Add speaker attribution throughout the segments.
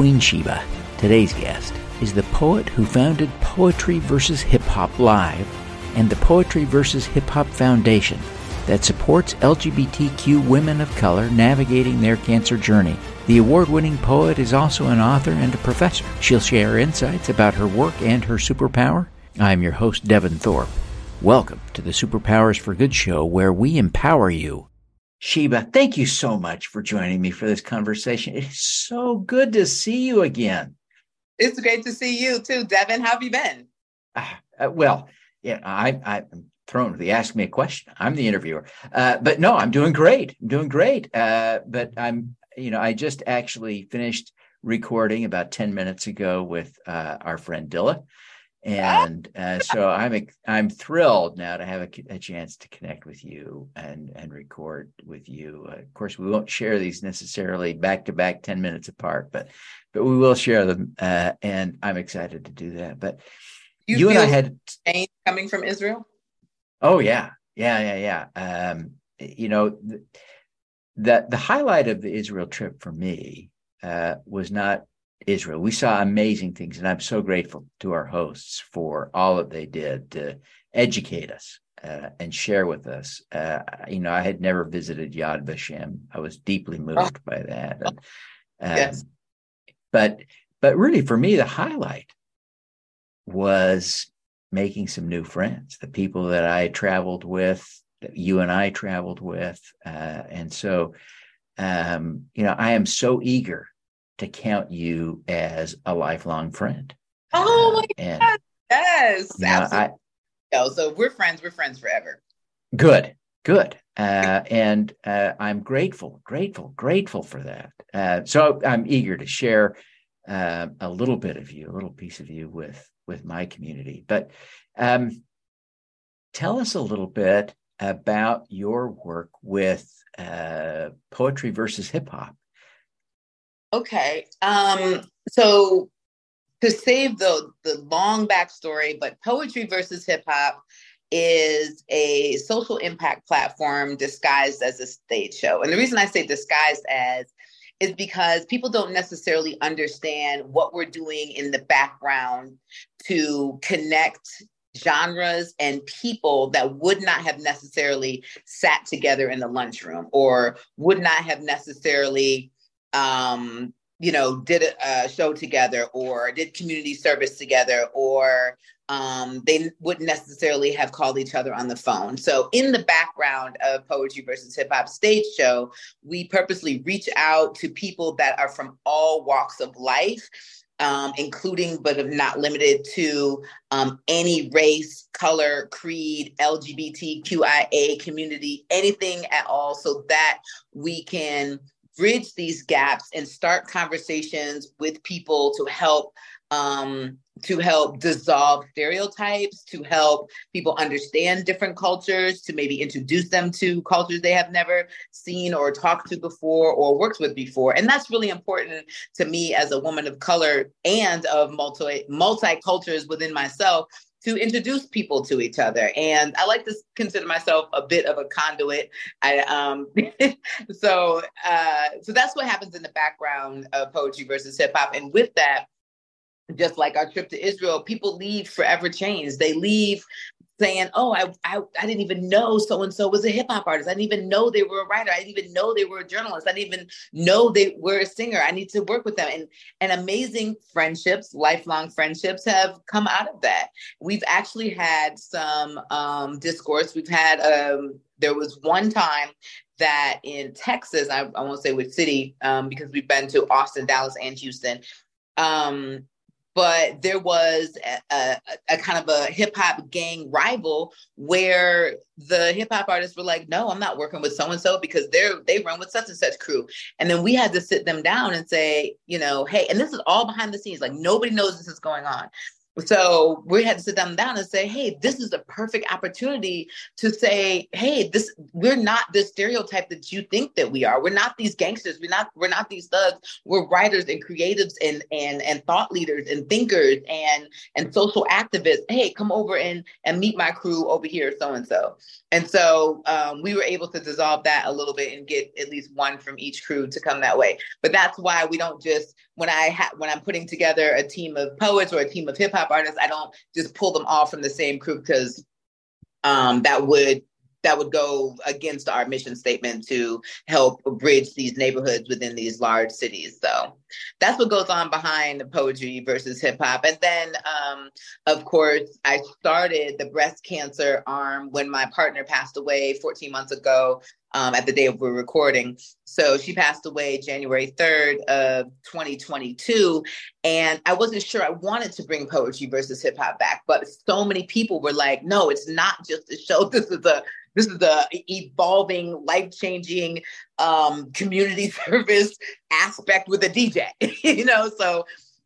Speaker 1: Queen Sheba. Today's guest is the poet who founded Poetry vs. Hip Hop Live and the Poetry vs. Hip Hop Foundation that supports LGBTQ women of color navigating their cancer journey. The award winning poet is also an author and a professor. She'll share insights about her work and her superpower. I'm your host, Devin Thorpe. Welcome to the Superpowers for Good show, where we empower you. Sheba, thank you so much for joining me for this conversation. It's so good to see you again.
Speaker 2: It's great to see you too, Devin. How have you been?
Speaker 1: Uh, uh, well, yeah, I, I'm thrown to the ask me a question. I'm the interviewer, uh, but no, I'm doing great. I'm doing great. Uh, but I'm you know, I just actually finished recording about 10 minutes ago with uh, our friend Dilla. And uh, so I'm I'm thrilled now to have a, a, chance to connect with you and and record with you. Uh, of course, we won't share these necessarily back to back ten minutes apart, but but we will share them, uh, and I'm excited to do that. But
Speaker 2: you, you and I had coming from Israel.
Speaker 1: Oh yeah, yeah, yeah, yeah. Um, you know, the the highlight of the Israel trip for me uh, was not Israel. We saw amazing things, and I'm so grateful to our hosts for all that they did to educate us uh, and share with us. Uh, you know, I had never visited Yad Vashem. I was deeply moved oh. by that. And, um, yes. But but really, for me, the highlight was making some new friends. The people that I traveled with, that you and I traveled with. Uh, and so, um, you know, I am so eager to count you as a lifelong friend.
Speaker 2: Oh my and, God. Yes. You know, absolutely. I, so we're friends. We're friends forever.
Speaker 1: Good. Good. Uh, and uh, I'm grateful, grateful, grateful for that. Uh, so I'm eager to share uh, a little bit of you, a little piece of you with with my community. But um, tell us a little bit about your work with uh, poetry versus hip hop.
Speaker 2: Okay. Um, so to save the the long backstory, but poetry versus hip hop is a social impact platform disguised as a stage show. And the reason I say disguised as is because people don't necessarily understand what we're doing in the background to connect genres and people that would not have necessarily sat together in the lunchroom or would not have necessarily um, you know did a, show together or did community service together or um, they wouldn't necessarily have called each other on the phone. So, in the background of Poetry versus Hip Hop stage show, we purposely reach out to people that are from all walks of life um, including but not limited to um, any race, color, creed, LGBTQIA community, anything at all, so that we can bridge these gaps and start conversations with people to help um, to help dissolve stereotypes, to help people understand different cultures, to maybe introduce them to cultures they have never seen or talked to before or worked with before. And that's really important to me as a woman of color and of multi multicultures within myself to introduce people to each other. And I like to consider myself a bit of a conduit. I um so uh so that's what happens in the background of poetry versus hip hop. And with that, just like our trip to Israel, people leave forever changed. They leave saying, "Oh, I, I, I didn't even know so and so was a hip hop artist. I didn't even know they were a writer. I didn't even know they were a journalist. I didn't even know they were a singer. I need to work with them." And and amazing friendships, lifelong friendships, have come out of that. We've actually had some um, discourse. We've had um, there was one time that in Texas, I, I won't say which city um, because we've been to Austin, Dallas, and Houston. Um, but there was a, a, a kind of a hip hop gang rival where the hip hop artists were like, "No, I'm not working with so and so because they're they run with such and such crew," and then we had to sit them down and say, you know, hey, and this is all behind the scenes, like nobody knows this is going on. So we had to sit them down and say hey this is a perfect opportunity to say hey this we're not the stereotype that you think that we are. We're not these gangsters. We're not we're not these thugs. We're writers and creatives and and and thought leaders and thinkers and and social activists. Hey come over and and meet my crew over here so and so and so um, we were able to dissolve that a little bit and get at least one from each crew to come that way. But that's why we don't just when I ha- when I'm putting together a team of poets or a team of hip hop artists, I don't just pull them all from the same crew because um, that would that would go against our mission statement to help bridge these neighborhoods within these large cities. So that's what goes on behind poetry versus hip hop. And then, um, of course, I started the breast cancer arm when my partner passed away 14 months ago. Um, at the day of we're recording. So she passed away January 3rd of 2022. And I wasn't sure I wanted to bring poetry versus hip hop back, but so many people were like, no, it's not just a show. This is a this is the evolving, life changing um, community service aspect with a DJ, you know? So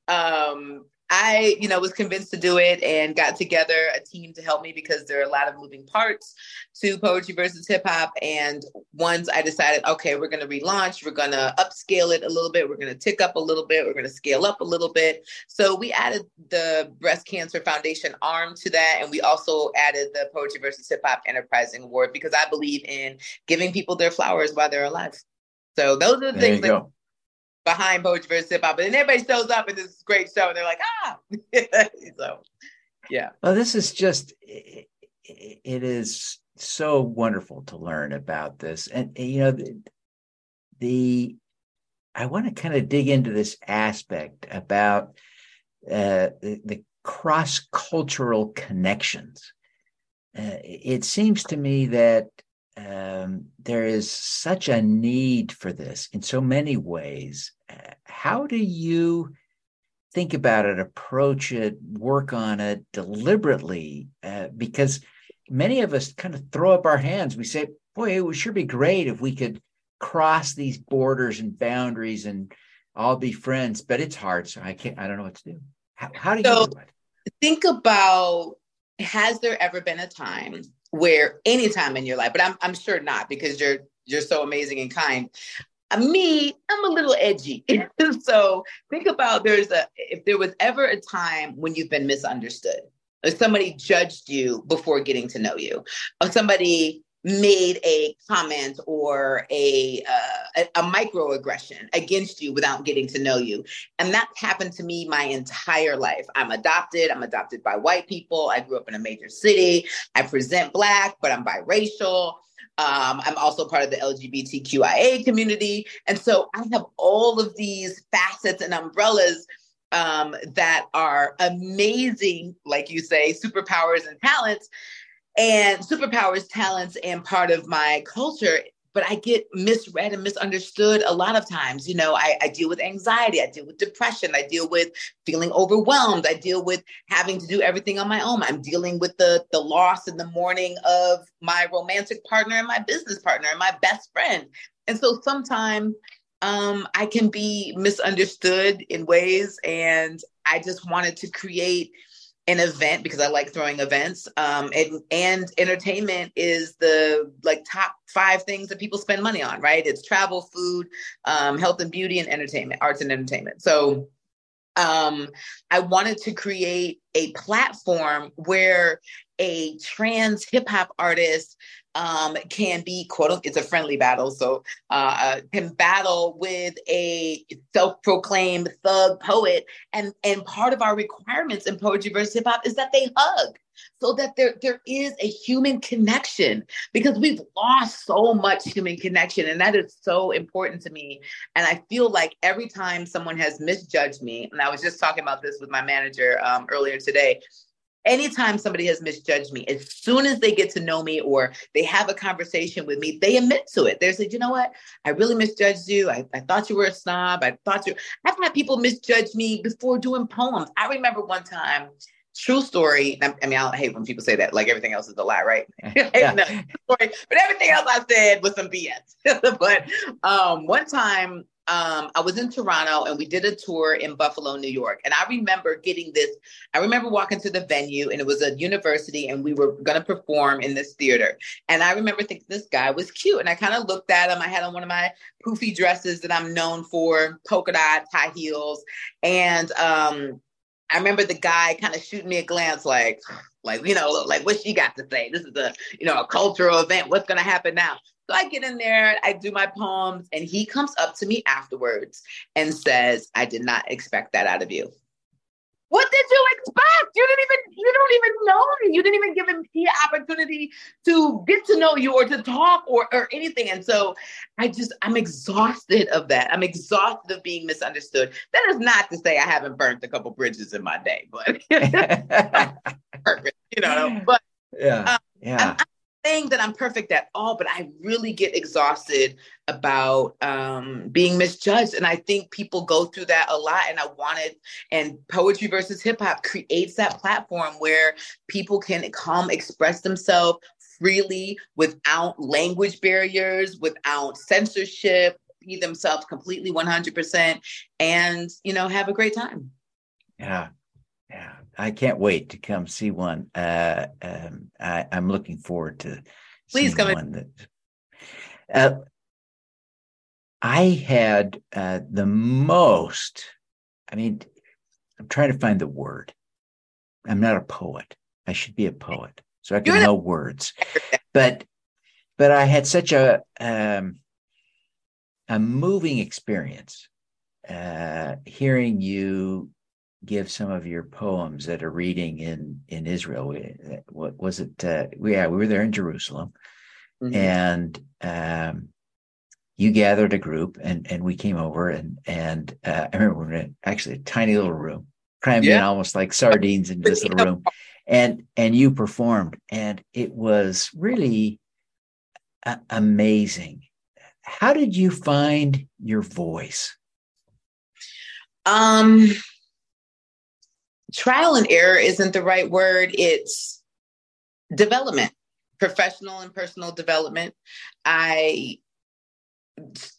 Speaker 2: um, I, you know, was convinced to do it and got together a team to help me because there are a lot of moving parts to poetry versus hip hop. And once I decided, okay, we're going to relaunch, we're going to upscale it a little bit, we're going to tick up a little bit, we're going to scale up a little bit. So we added the Breast Cancer Foundation arm to that. And we also added the Poetry versus Hip Hop Enterprising Award because I believe in giving people their flowers while they're alive. So those are the there things that go behind Poetry versus Hip Hop, but then everybody shows up in this is great show, and they're like, ah, so yeah.
Speaker 1: Well, this is just it, it is so wonderful to learn about this, and you know the, the I want to kind of dig into this aspect about uh, the, the cross cultural connections. Uh, it seems to me that um, there is such a need for this in so many ways. How do you think about it, approach it, work on it deliberately? Uh, because many of us kind of throw up our hands. We say, boy, it would sure be great if we could cross these borders and boundaries and all be friends, but it's hard. So I can't, I don't know what to do. How, how do so you do it?
Speaker 2: Think about has there ever been a time where anytime in your life, but I'm I'm sure not because you're you're so amazing and kind. Uh, me, I'm a little edgy. so think about there's a if there was ever a time when you've been misunderstood, or somebody judged you before getting to know you, or somebody made a comment or a, uh, a, a microaggression against you without getting to know you. And that's happened to me my entire life. I'm adopted. I'm adopted by white people. I grew up in a major city. I present black but i'm biracial. Um, I'm also part of the LGBTQIA community. And so I have all of these facets and umbrellas um, that are amazing, like you say, superpowers and talents. And superpowers, talents, and part of my culture. But I get misread and misunderstood a lot of times. You know, I, I deal with anxiety, I deal with depression, I deal with feeling overwhelmed, I deal with having to do everything on my own. I'm dealing with the the loss in the mourning of my romantic partner and my business partner and my best friend. And so sometimes um, I can be misunderstood in ways, and I just wanted to create an event because I like throwing events. Um, and, and entertainment is the like top five things that people spend money on, right? It's travel, food, um, health and beauty, and entertainment, arts and entertainment. So um, I wanted to create a platform where a trans hip hop artist um, can be quote it's a friendly battle. So uh, uh, can battle with a self-proclaimed thug poet. And and part of our requirements in poetry versus hip hop is that they hug. So that there there is a human connection. Because we've lost so much human connection and that is so important to me. And i feel like every time someone has misjudged me and i was just talking about this with my manager um, earlier today anytime somebody has misjudged me, as soon as they get to know me or they have a conversation with me, they admit to it. They say, you know what? I really misjudged you. I, I thought you were a snob. I thought you, I've had people misjudge me before doing poems. I remember one time, true story. I mean, I hate when people say that, like everything else is a lie, right? Yeah. no, but everything else I said was some BS. but um, one time um, I was in Toronto and we did a tour in Buffalo, New York. And I remember getting this. I remember walking to the venue and it was a university and we were going to perform in this theater. And I remember thinking this guy was cute. And I kind of looked at him. I had on one of my poofy dresses that I'm known for, polka dot, high heels. And um, I remember the guy kind of shooting me a glance like, like, you know, like what she got to say. This is a, you know, a cultural event. What's going to happen now? So I get in there, I do my poems, and he comes up to me afterwards and says, I did not expect that out of you. What did you expect? You didn't even you don't even know me. You didn't even give him the opportunity to get to know you or to talk or or anything. And so I just I'm exhausted of that. I'm exhausted of being misunderstood. That is not to say I haven't burnt a couple bridges in my day, but you know. But
Speaker 1: yeah, um, yeah.
Speaker 2: I'm, saying that I'm perfect at all, but I really get exhausted about um, being misjudged. And I think people go through that a lot. And I wanted, and Poetry versus Hip Hop creates that platform where people can come express themselves freely without language barriers, without censorship, be themselves completely 100%, and, you know, have a great time.
Speaker 1: Yeah. Yeah, I can't wait to come see one. Uh, um, I, am looking forward to
Speaker 2: please come
Speaker 1: one that. Uh, I had uh, the most. I mean, I'm trying to find the word. I'm not a poet. I should be a poet, so I can know words. But, but I had such a um, a moving experience uh, hearing you give some of your poems at a reading in in Israel. What was it? Uh, yeah, we were there in Jerusalem, mm-hmm. and um, you gathered a group, and and we came over, and and uh, I remember we were in actually a tiny little room, crammed yeah. in almost like sardines in this little room, and and you performed, and it was really uh, amazing. How did you find your voice?
Speaker 2: Um trial and error isn't the right word. It's development, professional and personal development. I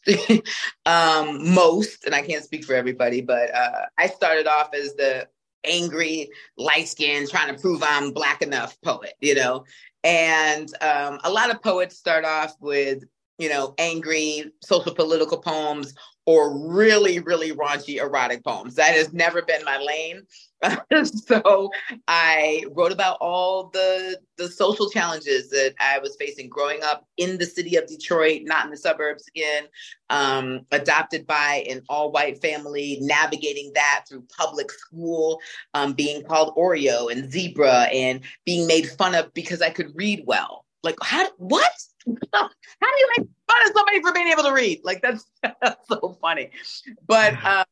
Speaker 2: um most and i can't speak for everybody but uh i started off as the angry light skinned trying to prove i'm black enough poet you know and um a lot of poets start off with you know angry social political poems or really, really raunchy erotic poems. That has never been my lane. so I wrote about all the the social challenges that I was facing growing up in the city of Detroit, not in the suburbs again, um, adopted by an all white family, navigating that through public school, um, being called Oreo and zebra, and being made fun of because I could read well. Like, how? What? How do you make fun of somebody for being able to read? Like that's, that's so funny. But uh,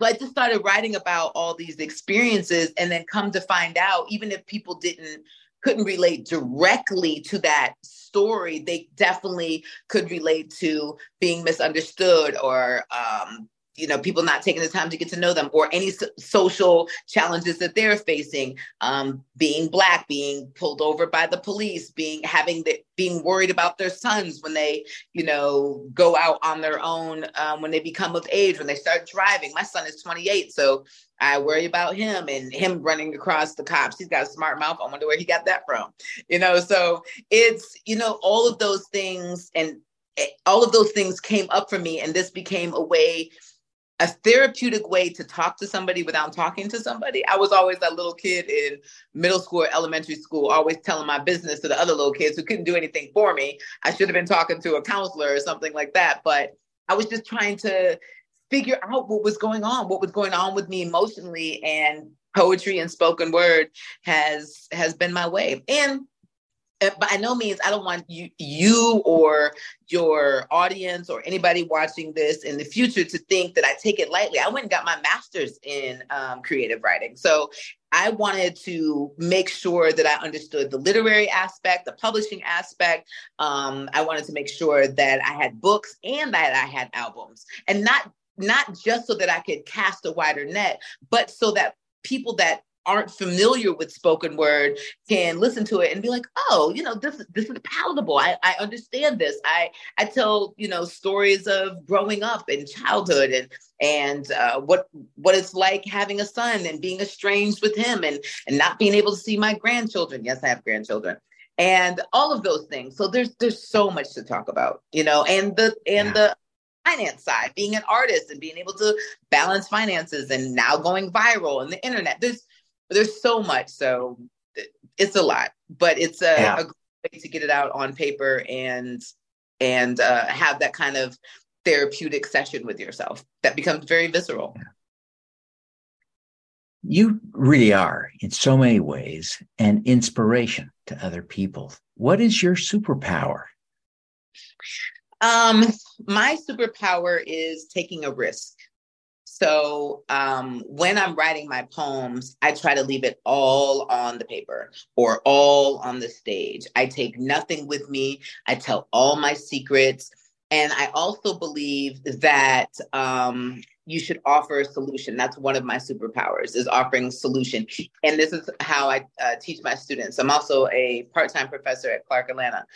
Speaker 2: so I just started writing about all these experiences, and then come to find out, even if people didn't couldn't relate directly to that story, they definitely could relate to being misunderstood or um, you know people not taking the time to get to know them or any so- social challenges that they're facing um, being black being pulled over by the police being having the being worried about their sons when they you know go out on their own um, when they become of age when they start driving my son is 28 so I worry about him and him running across the cops. He's got a smart mouth. I wonder where he got that from. You know, so it's, you know, all of those things and eh, all of those things came up for me. And this became a way a therapeutic way to talk to somebody without talking to somebody. I was always that little kid in middle school elementary school, always telling my business to the other little kids who couldn't do anything for me. I should have been talking to a counselor or something like that. But I was just trying to figure out what was going on, what was going on with me emotionally. And poetry and spoken word has has been my way. And by no means i don't want you you or your audience or anybody watching this in the future to think that i take it lightly. I went and got my master's in um, creative writing. So i wanted to make sure that i understood the literary aspect the publishing aspect. Um, i wanted to make sure that i had books and that i had albums. And not not just so that i could cast a wider net but so that people that aren't familiar with spoken word can listen to it and be like, oh, you know, this this is palatable. I, I understand this. I I tell you know stories of growing up and childhood and and uh, what what it's like having a son and being estranged with him and and not being able to see my grandchildren. Yes, I have grandchildren and all of those things. So there's there's so much to talk about, you know, and the and yeah. the finance side, being an artist and being able to balance finances and now going viral and the internet. There's there's so much. So it's a lot, but it's a, yeah. a great way to get it out on paper and and uh, have that kind of therapeutic session with yourself that becomes very visceral. Yeah.
Speaker 1: You really are, in so many ways, an inspiration to other people. What is your superpower?
Speaker 2: Um, my superpower is taking a risk. So um, when I'm writing my poems, I try to leave it all on the paper or all on the stage. I take nothing with me. I tell all my secrets. And I also believe that um, you should offer a solution. That's one of my superpowers is offering solution. And this is how I uh, teach my students. I'm also a part-time professor at Clark Atlanta.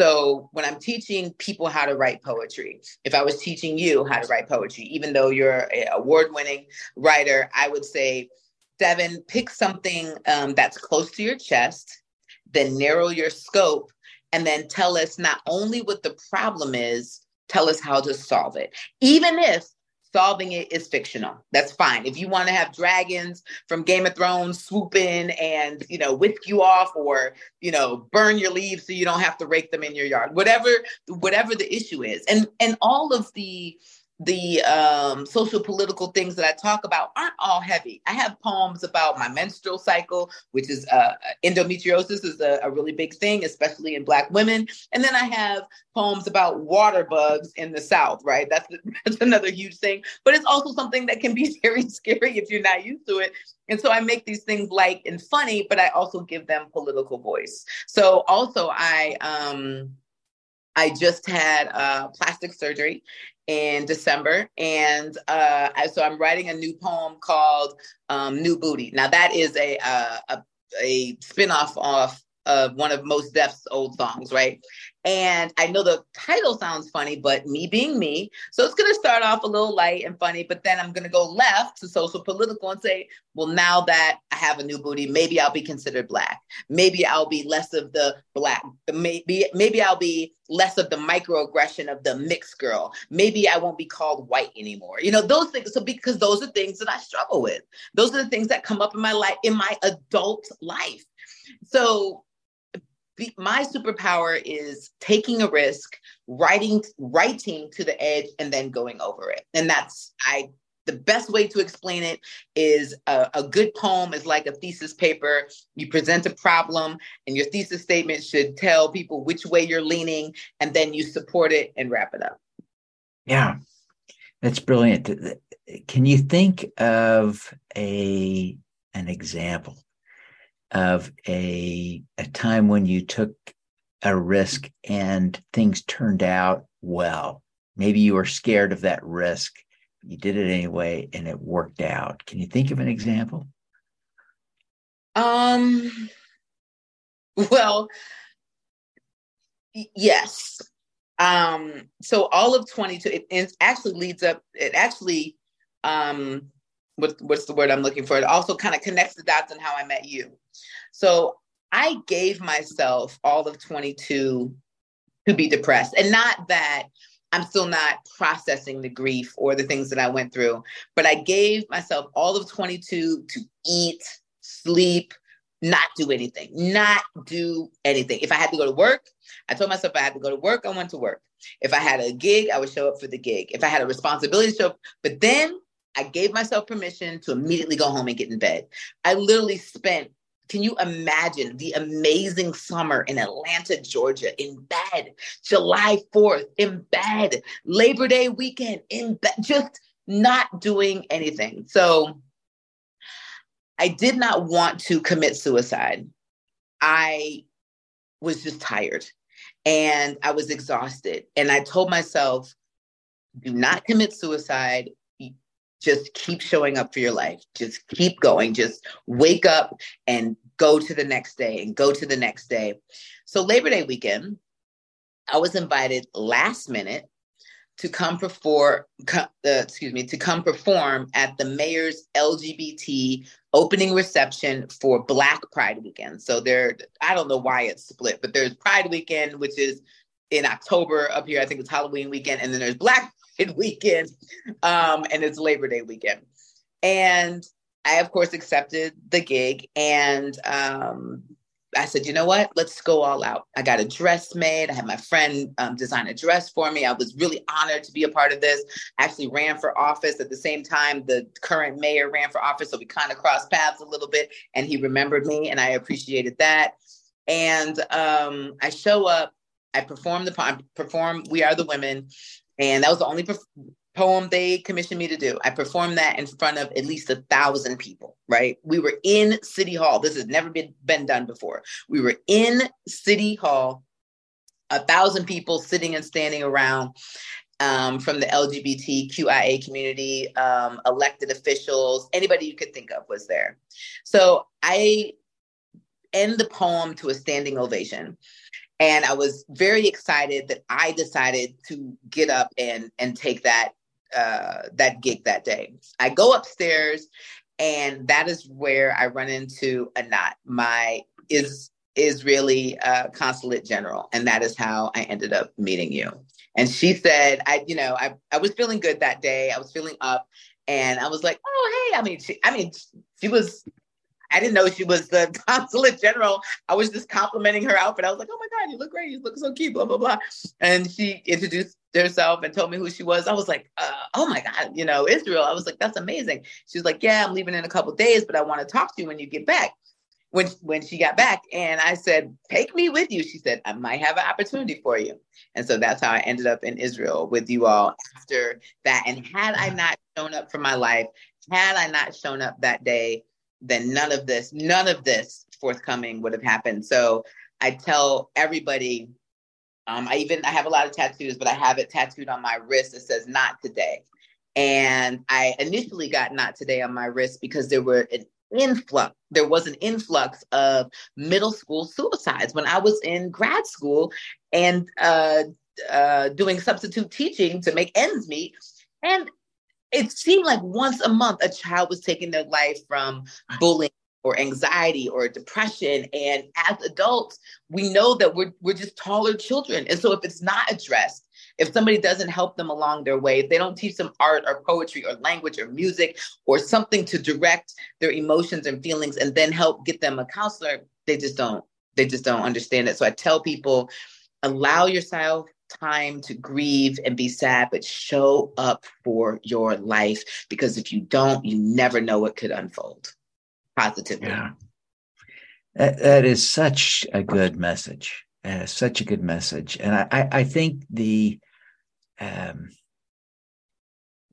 Speaker 2: So when I'm teaching people how to write poetry, if I was teaching you how to write poetry, even though you're an award-winning writer, I would say, Devin, pick something um, that's close to your chest, then narrow your scope, and then tell us not only what the problem is, tell us how to solve it. Even if solving it is fictional. That's fine. If you want to have dragons from Game of Thrones swoop in and, you know, whisk you off or, you know, burn your leaves so you don't have to rake them in your yard. Whatever whatever the issue is. And and all of the the um, social political things that I talk about aren't all heavy. I have poems about my menstrual cycle, which is uh, endometriosis is a, a, really big thing, especially in Black women. And then I have poems about water bugs in the South, right? That's, that's another huge thing. But it's also something that can be very scary if you're not used to it. And so I make these things light and funny, but I also give them political voice. So also I um I just had uh, plastic surgery in December. And uh, so I'm writing a new poem called um, New Booty. Now, that is a, uh, a, a spinoff off of one of Mos Def's old songs, right? And I know the title sounds funny, but me being me. So it's going to start off a little light and funny, but then I'm going to go left to social political and say, well, now that I have a new booty, maybe I'll be considered black. Maybe I'll be less of the black. Maybe, maybe I'll be less of the microaggression of the mixed girl. Maybe I won't be called white anymore. You know, those things. So because those are things that I struggle with. Those are the things that come up in my life, in my adult life. So be, my superpower is taking a risk, writing writing to the edge, and then going over it. And that's I. The best way to explain it is a, a good poem is like a thesis paper. You present a problem, and your thesis statement should tell people which way you're leaning, and then you support it and wrap it up.
Speaker 1: Yeah, that's brilliant. Can you think of a an example of a a time when you took a risk and things turned out well. Maybe you were scared of that risk. You did it anyway and it worked out. Can you think of an example?
Speaker 2: Um well yes. Um so all of 22 it, it actually leads up it actually um what, what's the word I'm looking for? It also kind of connects the dots on how I met you. So I gave myself all of 22 to be depressed. And not that I'm still not processing the grief or the things that I went through, but I gave myself all of 22 to eat, sleep, not do anything, not do anything. If I had to go to work, I told myself I had to go to work, I went to work. If I had a gig, I would show up for the gig. If I had a responsibility to show up, but then I gave myself permission to immediately go home and get in bed. I literally spent can you imagine the amazing summer in Atlanta, Georgia, in bed, July 4th, in bed, Labor Day weekend, in bed, just not doing anything. So I did not want to commit suicide. I was just tired and I was exhausted. And I told myself, do not commit suicide just keep showing up for your life. Just keep going. Just wake up and go to the next day and go to the next day. So, Labor Day weekend, I was invited last minute to come perform, uh, excuse me, to come perform at the mayor's LGBT opening reception for Black Pride Weekend. So there, I don't know why it's split, but there's Pride Weekend, which is in October up here. I think it's Halloween weekend, and then there's Black Weekend, um, and it's Labor Day weekend. And I, of course, accepted the gig, and um, I said, you know what? Let's go all out. I got a dress made. I had my friend um, design a dress for me. I was really honored to be a part of this. I actually ran for office at the same time the current mayor ran for office. So we kind of crossed paths a little bit and he remembered me and I appreciated that. And um, I show up, I perform the perform We Are the Women. And that was the only poem they commissioned me to do. I performed that in front of at least a thousand people, right? We were in City Hall. This has never been, been done before. We were in City Hall, a thousand people sitting and standing around. Um, from the LGBTQIA community, um, elected officials, anybody you could think of was there. So I end the poem to a standing ovation and i was very excited that i decided to get up and and take that uh, that gig that day. I go upstairs, and that is where I run into a Anat, my is Israeli uh, consulate general, and that is how I ended up meeting you. And she said, I, you know, I, I was feeling good that day. I was feeling up, and I was like, oh, hey. I mean, she, I mean, she was I didn't know she was the consulate general. I was just complimenting her outfit. I was like, oh my God, you look great. You look so cute, blah, blah, blah. And she introduced herself and told me who she was. I was like, uh, oh my God, you know, Israel. I was like, that's amazing. She was like, yeah, I'm leaving in a couple days, but I want to talk to you when you get back. When, when she got back and I said, take me with you. She said, I might have an opportunity for you. And so that's how I ended up in Israel with you all after that. And had I not shown up for my life, had I not shown up that day, then none of this, none of this forthcoming would have happened. So I tell everybody, um, I even I have a lot of tattoos, but I have it tattooed on my wrist that says "Not Today." And I initially got "Not Today" on my wrist because there were an influx. There was an influx of middle school suicides when I was in grad school and uh, uh, doing substitute teaching to make ends meet. And it seemed like once a month a child was taking their life from bullying or anxiety or depression. And as adults we know that we're, we're just taller children. And so if it's not addressed if somebody doesn't help them along their way if they don't teach them art or poetry or language or music or something to direct their emotions and feelings and then help get them a counselor they just don't they just don't understand it. So i tell people allow yourself time to grieve and be sad, but show up for your life because if you don't, you never know what could unfold positively.
Speaker 1: Yeah. That, that is such a good message. Uh, such a good message. And I, I think the um,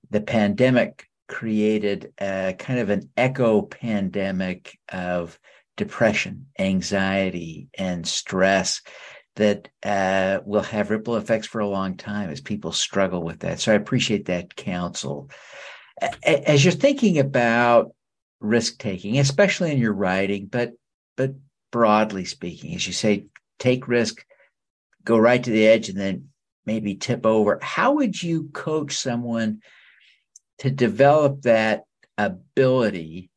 Speaker 1: the pandemic created a kind of an echo pandemic of depression, anxiety, and stress that uh, will have ripple effects for a long time as people struggle with that. So I appreciate that counsel. As you're thinking about risk taking, especially in your writing, but but broadly speaking, as you say, take risk, go right to the edge, and then maybe tip over. How would you coach someone to develop that ability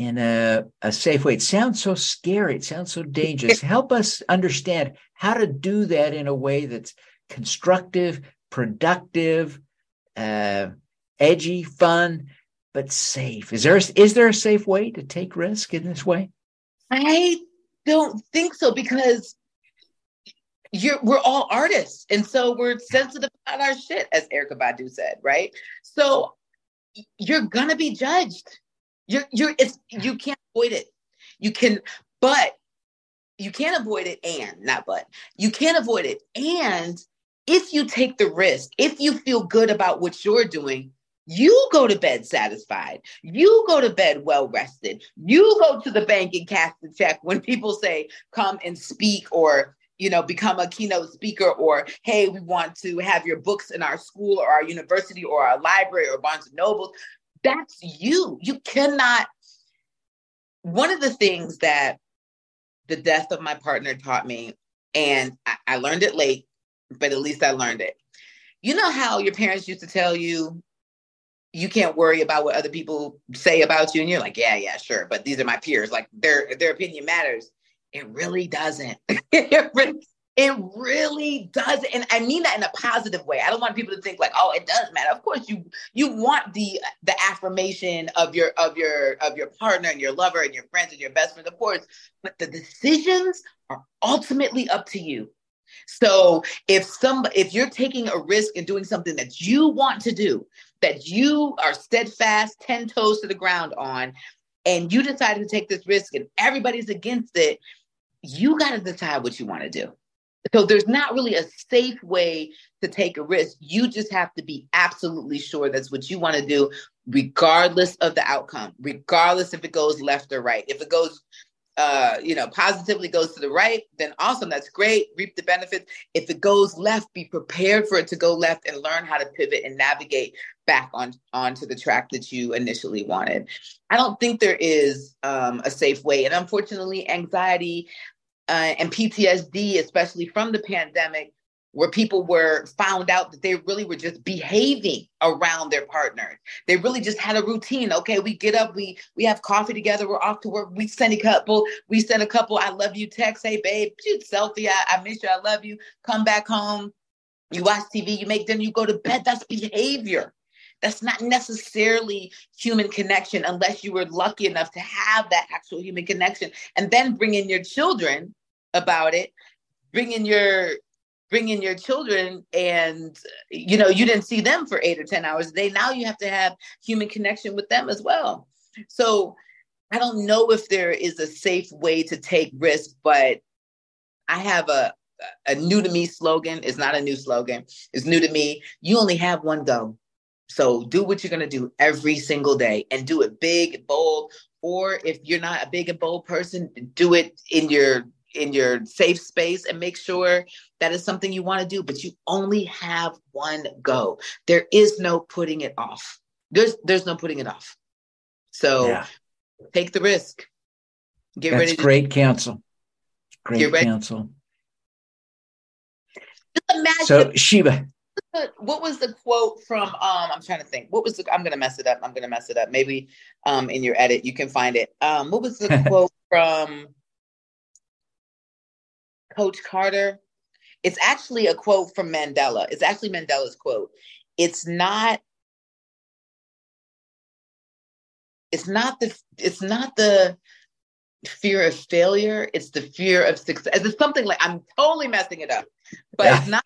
Speaker 1: in a, a safe way. It sounds so scary. It sounds so dangerous. Help us understand how to do that in a way that's constructive, productive, uh, edgy, fun, but safe. Is there is there a safe way to take risk in this way?
Speaker 2: I don't think so because you're we're all artists, and so we're sensitive about our shit, as Erykah Badu said, right? So you're gonna be judged you're you're it's you can't avoid it. You can, but you can't avoid it and not but you can't avoid it. And if you take the risk, if you feel good about what you're doing, you go to bed satisfied. You go to bed well rested. You go to the bank and cash the check when people say, come and speak or you know, become a keynote speaker or, hey, we want to have your books in our school or our university or our library or Barnes and Noble. That's you. You cannot. One of the things that the death of my partner taught me, and I, I learned it late, but at least I learned it. You know how your parents used to tell you, you can't worry about what other people say about you and you're like yeah yeah sure but these are my peers like their their opinion matters it really doesn't. it, really, it really does. And I mean that in a positive way. I don't want people to think like, oh, it does matter. Of course, you you want the the affirmation of your of your of your partner and your lover and your friends and your best friends, of course. But the decisions are ultimately up to you. So if some if you're taking a risk and doing something that you want to do, that you are steadfast, 10 toes to the ground on, and you decided to take this risk and everybody's against it, you got to decide what you want to do. So there's not really a safe way to take a risk. You just have to be absolutely sure that's what you want to do, regardless of the outcome, regardless if it goes left or right. If it goes uh, you know, positively goes to the right, then awesome, that's great, reap the benefits. If it goes left, be prepared for it to go left and learn how to pivot and navigate back on onto the track that you initially wanted. I don't think there is um, a safe way, and unfortunately, anxiety uh, and PTSD, especially from the pandemic, where people were found out that they really were just behaving around their partners. They really just had a routine. Okay, we get up, we we have coffee together, we're off to work, we send a couple, we send a couple, I love you text, hey babe, selfie, I, I miss you, I love you, come back home, you watch TV, you make dinner, you go to bed. That's behavior. That's not necessarily human connection unless you were lucky enough to have that actual human connection and then bring in your children about it bring in your bring in your children and you know you didn't see them for eight or ten hours a day. Now you have to have human connection with them as well. So i don't know if there is a safe way to take risk but i have a a new to me slogan. It's not a new slogan. It's new to me. You only have one go so do what you're going to do every single day and do it big bold or if you're not a big and bold person do it in your in your safe space and make sure that is something you want to do but you only have one go. There is no putting it off. There's there's no putting it off. So yeah. take the risk.
Speaker 1: Get That's ready to great counsel. Great counsel. So Sheba.
Speaker 2: What was the quote from um i'm trying to think. What was the i'm gonna mess it up. I'm gonna mess it up. Maybe um in your edit you can find it. Um what was the quote from Coach Carter. It's actually a quote from Mandela. It's actually Mandela's quote. It's not it's not the it's not the fear of failure it's the fear of success it's something like i'm totally messing it up but yeah. it's not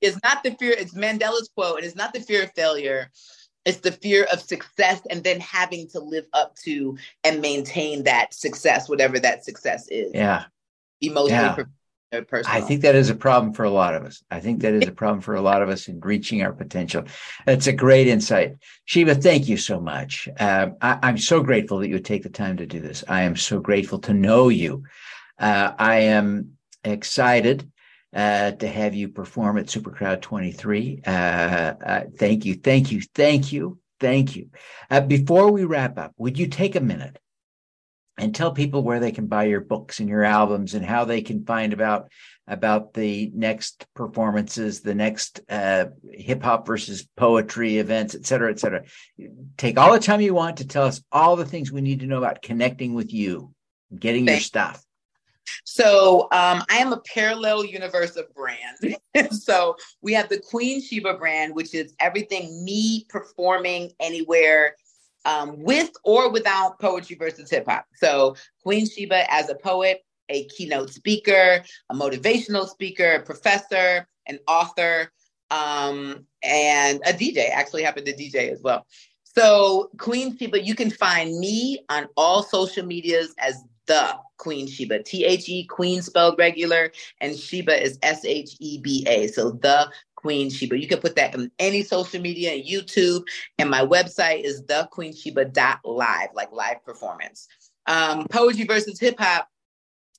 Speaker 2: it's not the fear it's mandela's quote and it's not the fear of failure it's the fear of success and then having to live up to and maintain that success whatever that success is
Speaker 1: yeah
Speaker 2: emotionally yeah.
Speaker 1: I think that is a problem for a lot of us. I think that is a problem for a lot of us in reaching our potential. That's a great insight. Sheba, thank you so much. Uh, I, am so grateful that you would take the time to do this. I am so grateful to know you. Uh, I am excited uh, to have you perform at Supercrowd 23. Uh, uh, thank you, thank you, thank you, thank you. Uh, before we wrap up, would you take a minute and tell people where they can buy your books and your albums and how they can find about about the next performances the next uh, hip hop versus poetry events et cetera et cetera take all the time you want to tell us all the things we need to know about connecting with you getting Thanks. your stuff
Speaker 2: so um, I am a parallel universe of brand. so we have the Queen Sheba brand, which is everything me performing anywhere um, with or without poetry versus hip hop. So Queen Sheba as a poet, a keynote speaker, a motivational speaker, a professor, an author, um, and a DJ. Actually, happened to DJ as well. So Queen Sheba, you can find me on all social medias as the Queen Sheba, T H E Queen spelled regular, and Sheba is S H E B A. So the Queen Sheba. You can put that on any social media, YouTube, and my website is thequeensheba.live, like live performance. Um, poetry versus hip hop.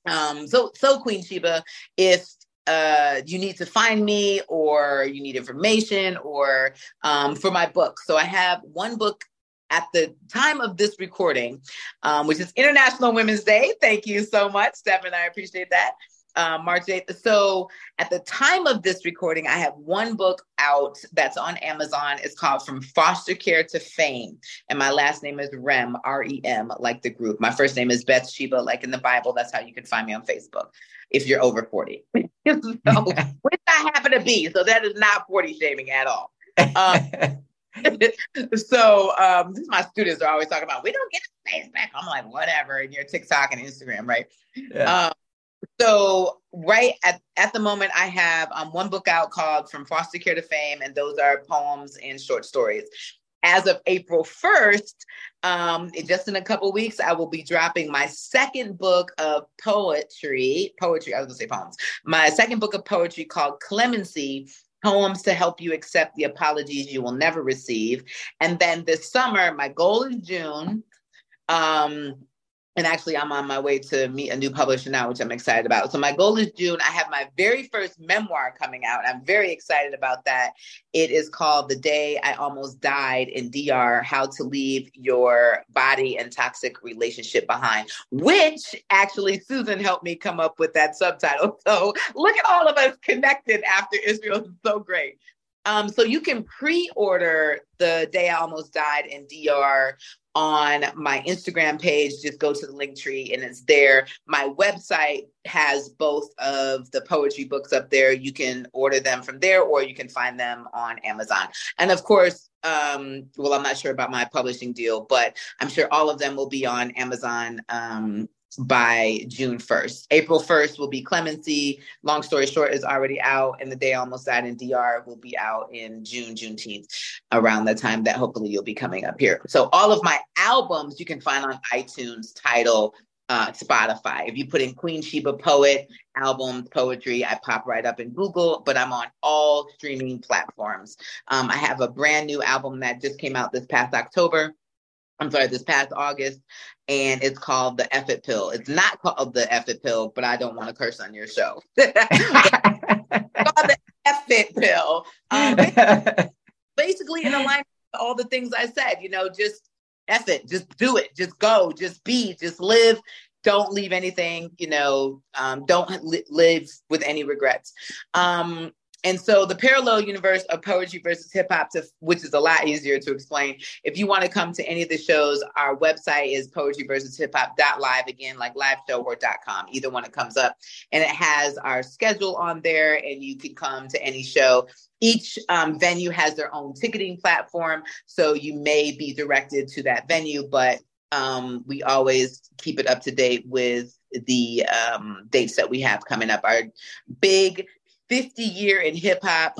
Speaker 2: Um, so, so Queen Sheba, if uh, you need to find me or you need information or um, for my book. So I have one book at the time of this recording, um, which is International Women's Day. Thank you so much, Stephen. I appreciate that. Um, March 8th. So at the time of this recording, I have one book out that's on Amazon. It's called From Foster Care to Fame. And my last name is Rem, R E M, like the group. My first name is Beth Sheba, like in the Bible. That's how you can find me on Facebook if you're over 40, so, which I happen to be. So that is not 40 shaming at all. Um, so um, this my students are always talking about we don't get space back. I'm like, whatever, in your TikTok and Instagram, right? Yeah. Um, so right at, at the moment i have um, one book out called from foster care to fame and those are poems and short stories. As of april 1st um, just in a couple weeks i will be dropping my second book of poetry poetry i was to say poems. My second book of poetry called clemency poems to help you accept the apologies you will never receive. And then this summer my goal is june um, and actually i'm on my way to meet a new publisher now which i'm excited about. So my goal is june. I have my very first memoir coming out. I'm very excited about that. It is called the day i almost died in dr how to leave your body and toxic relationship behind which actually susan helped me come up with that subtitle. So look at all of us connected after israel. Is so great um, so you can pre-order the day I almost died in DR on my Instagram page. Just go to the link tree and it's there. My website has both of the poetry books up there. You can order them from there or you can find them on Amazon. And of course, um, well, I'm not sure about my publishing deal, but I'm sure all of them will be on Amazon um, by June 1st. April 1st will be Clemency. Long story short is already out, and the day almost died in DR will be out in June, Juneteenth, around the time that hopefully you'll be coming up here. So all of my albums you can find on iTunes, Tidal, uh, Spotify. If you put in Queen Sheba Poet albums, poetry, I pop right up in Google, but I'm on all streaming platforms. Um, I have a brand new album that just came out this past October I'm sorry, this past August, and it's called the Effort Pill. It's not called the Effort Pill, but I don't want to curse on your show. called the Effort Pill. Um, basically, in alignment with all the things I said, you know, just effort, just do it, just go, just be, just live. Don't leave anything, you know, um, don't li- live with any regrets. Um, and so the parallel universe of poetry versus hip hop, which is a lot easier to explain. If you want to come to any of the shows, our website is poetry versus hip hop live again, like live show or dot com. Either one it comes up, and it has our schedule on there, and you can come to any show. Each um, venue has their own ticketing platform, so you may be directed to that venue, but um, we always keep it up to date with the um, dates that we have coming up. Our big 50 year in hip hop.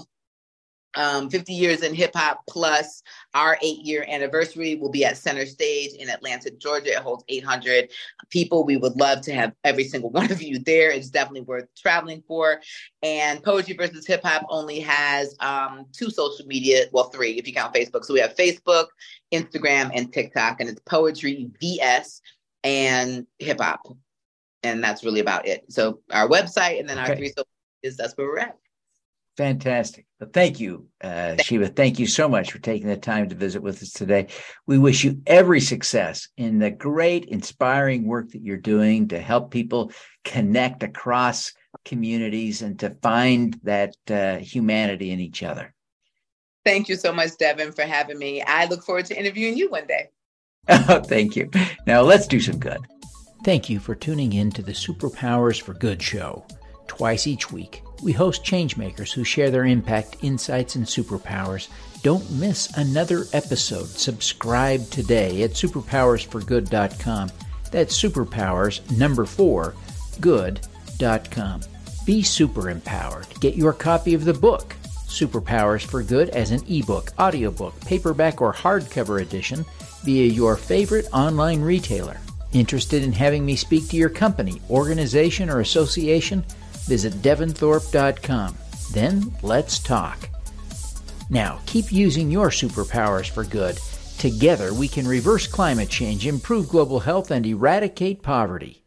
Speaker 2: Um, 50 years in hip hop plus our eight year anniversary will be at Center Stage in Atlanta, Georgia. It holds 800 people. We would love to have every single one of you there. It's definitely worth traveling for. And Poetry versus Hip Hop only has um, two social media, well, three if you count Facebook. So we have Facebook, Instagram, and TikTok, and it's Poetry VS and Hip Hop. And that's really about it. So our website and then our three social is that's where we're at.
Speaker 1: Fantastic. Well, thank you, uh, Sheba. Thank you so much for taking the time to visit with us today. We wish you every success in the great, inspiring work that you're doing to help people connect across communities and to find that uh, humanity in each other.
Speaker 2: Thank you so much, Devin, for having me. I look forward to interviewing you one day.
Speaker 1: Oh, thank you. Now let's do some good.
Speaker 3: Thank you for tuning in to the Superpowers for Good show. Twice each week, we host changemakers who share their impact, insights, and superpowers. Don't miss another episode. Subscribe today at superpowersforgood.com. That's superpowers, number four, good.com. Be super empowered. Get your copy of the book, Superpowers for Good, as an ebook, audiobook, paperback, or hardcover edition via your favorite online retailer. Interested in having me speak to your company, organization, or association? Visit devinthorpe.com. Then let's talk. Now, keep using your superpowers for good. Together, we can reverse climate change, improve global health, and eradicate poverty.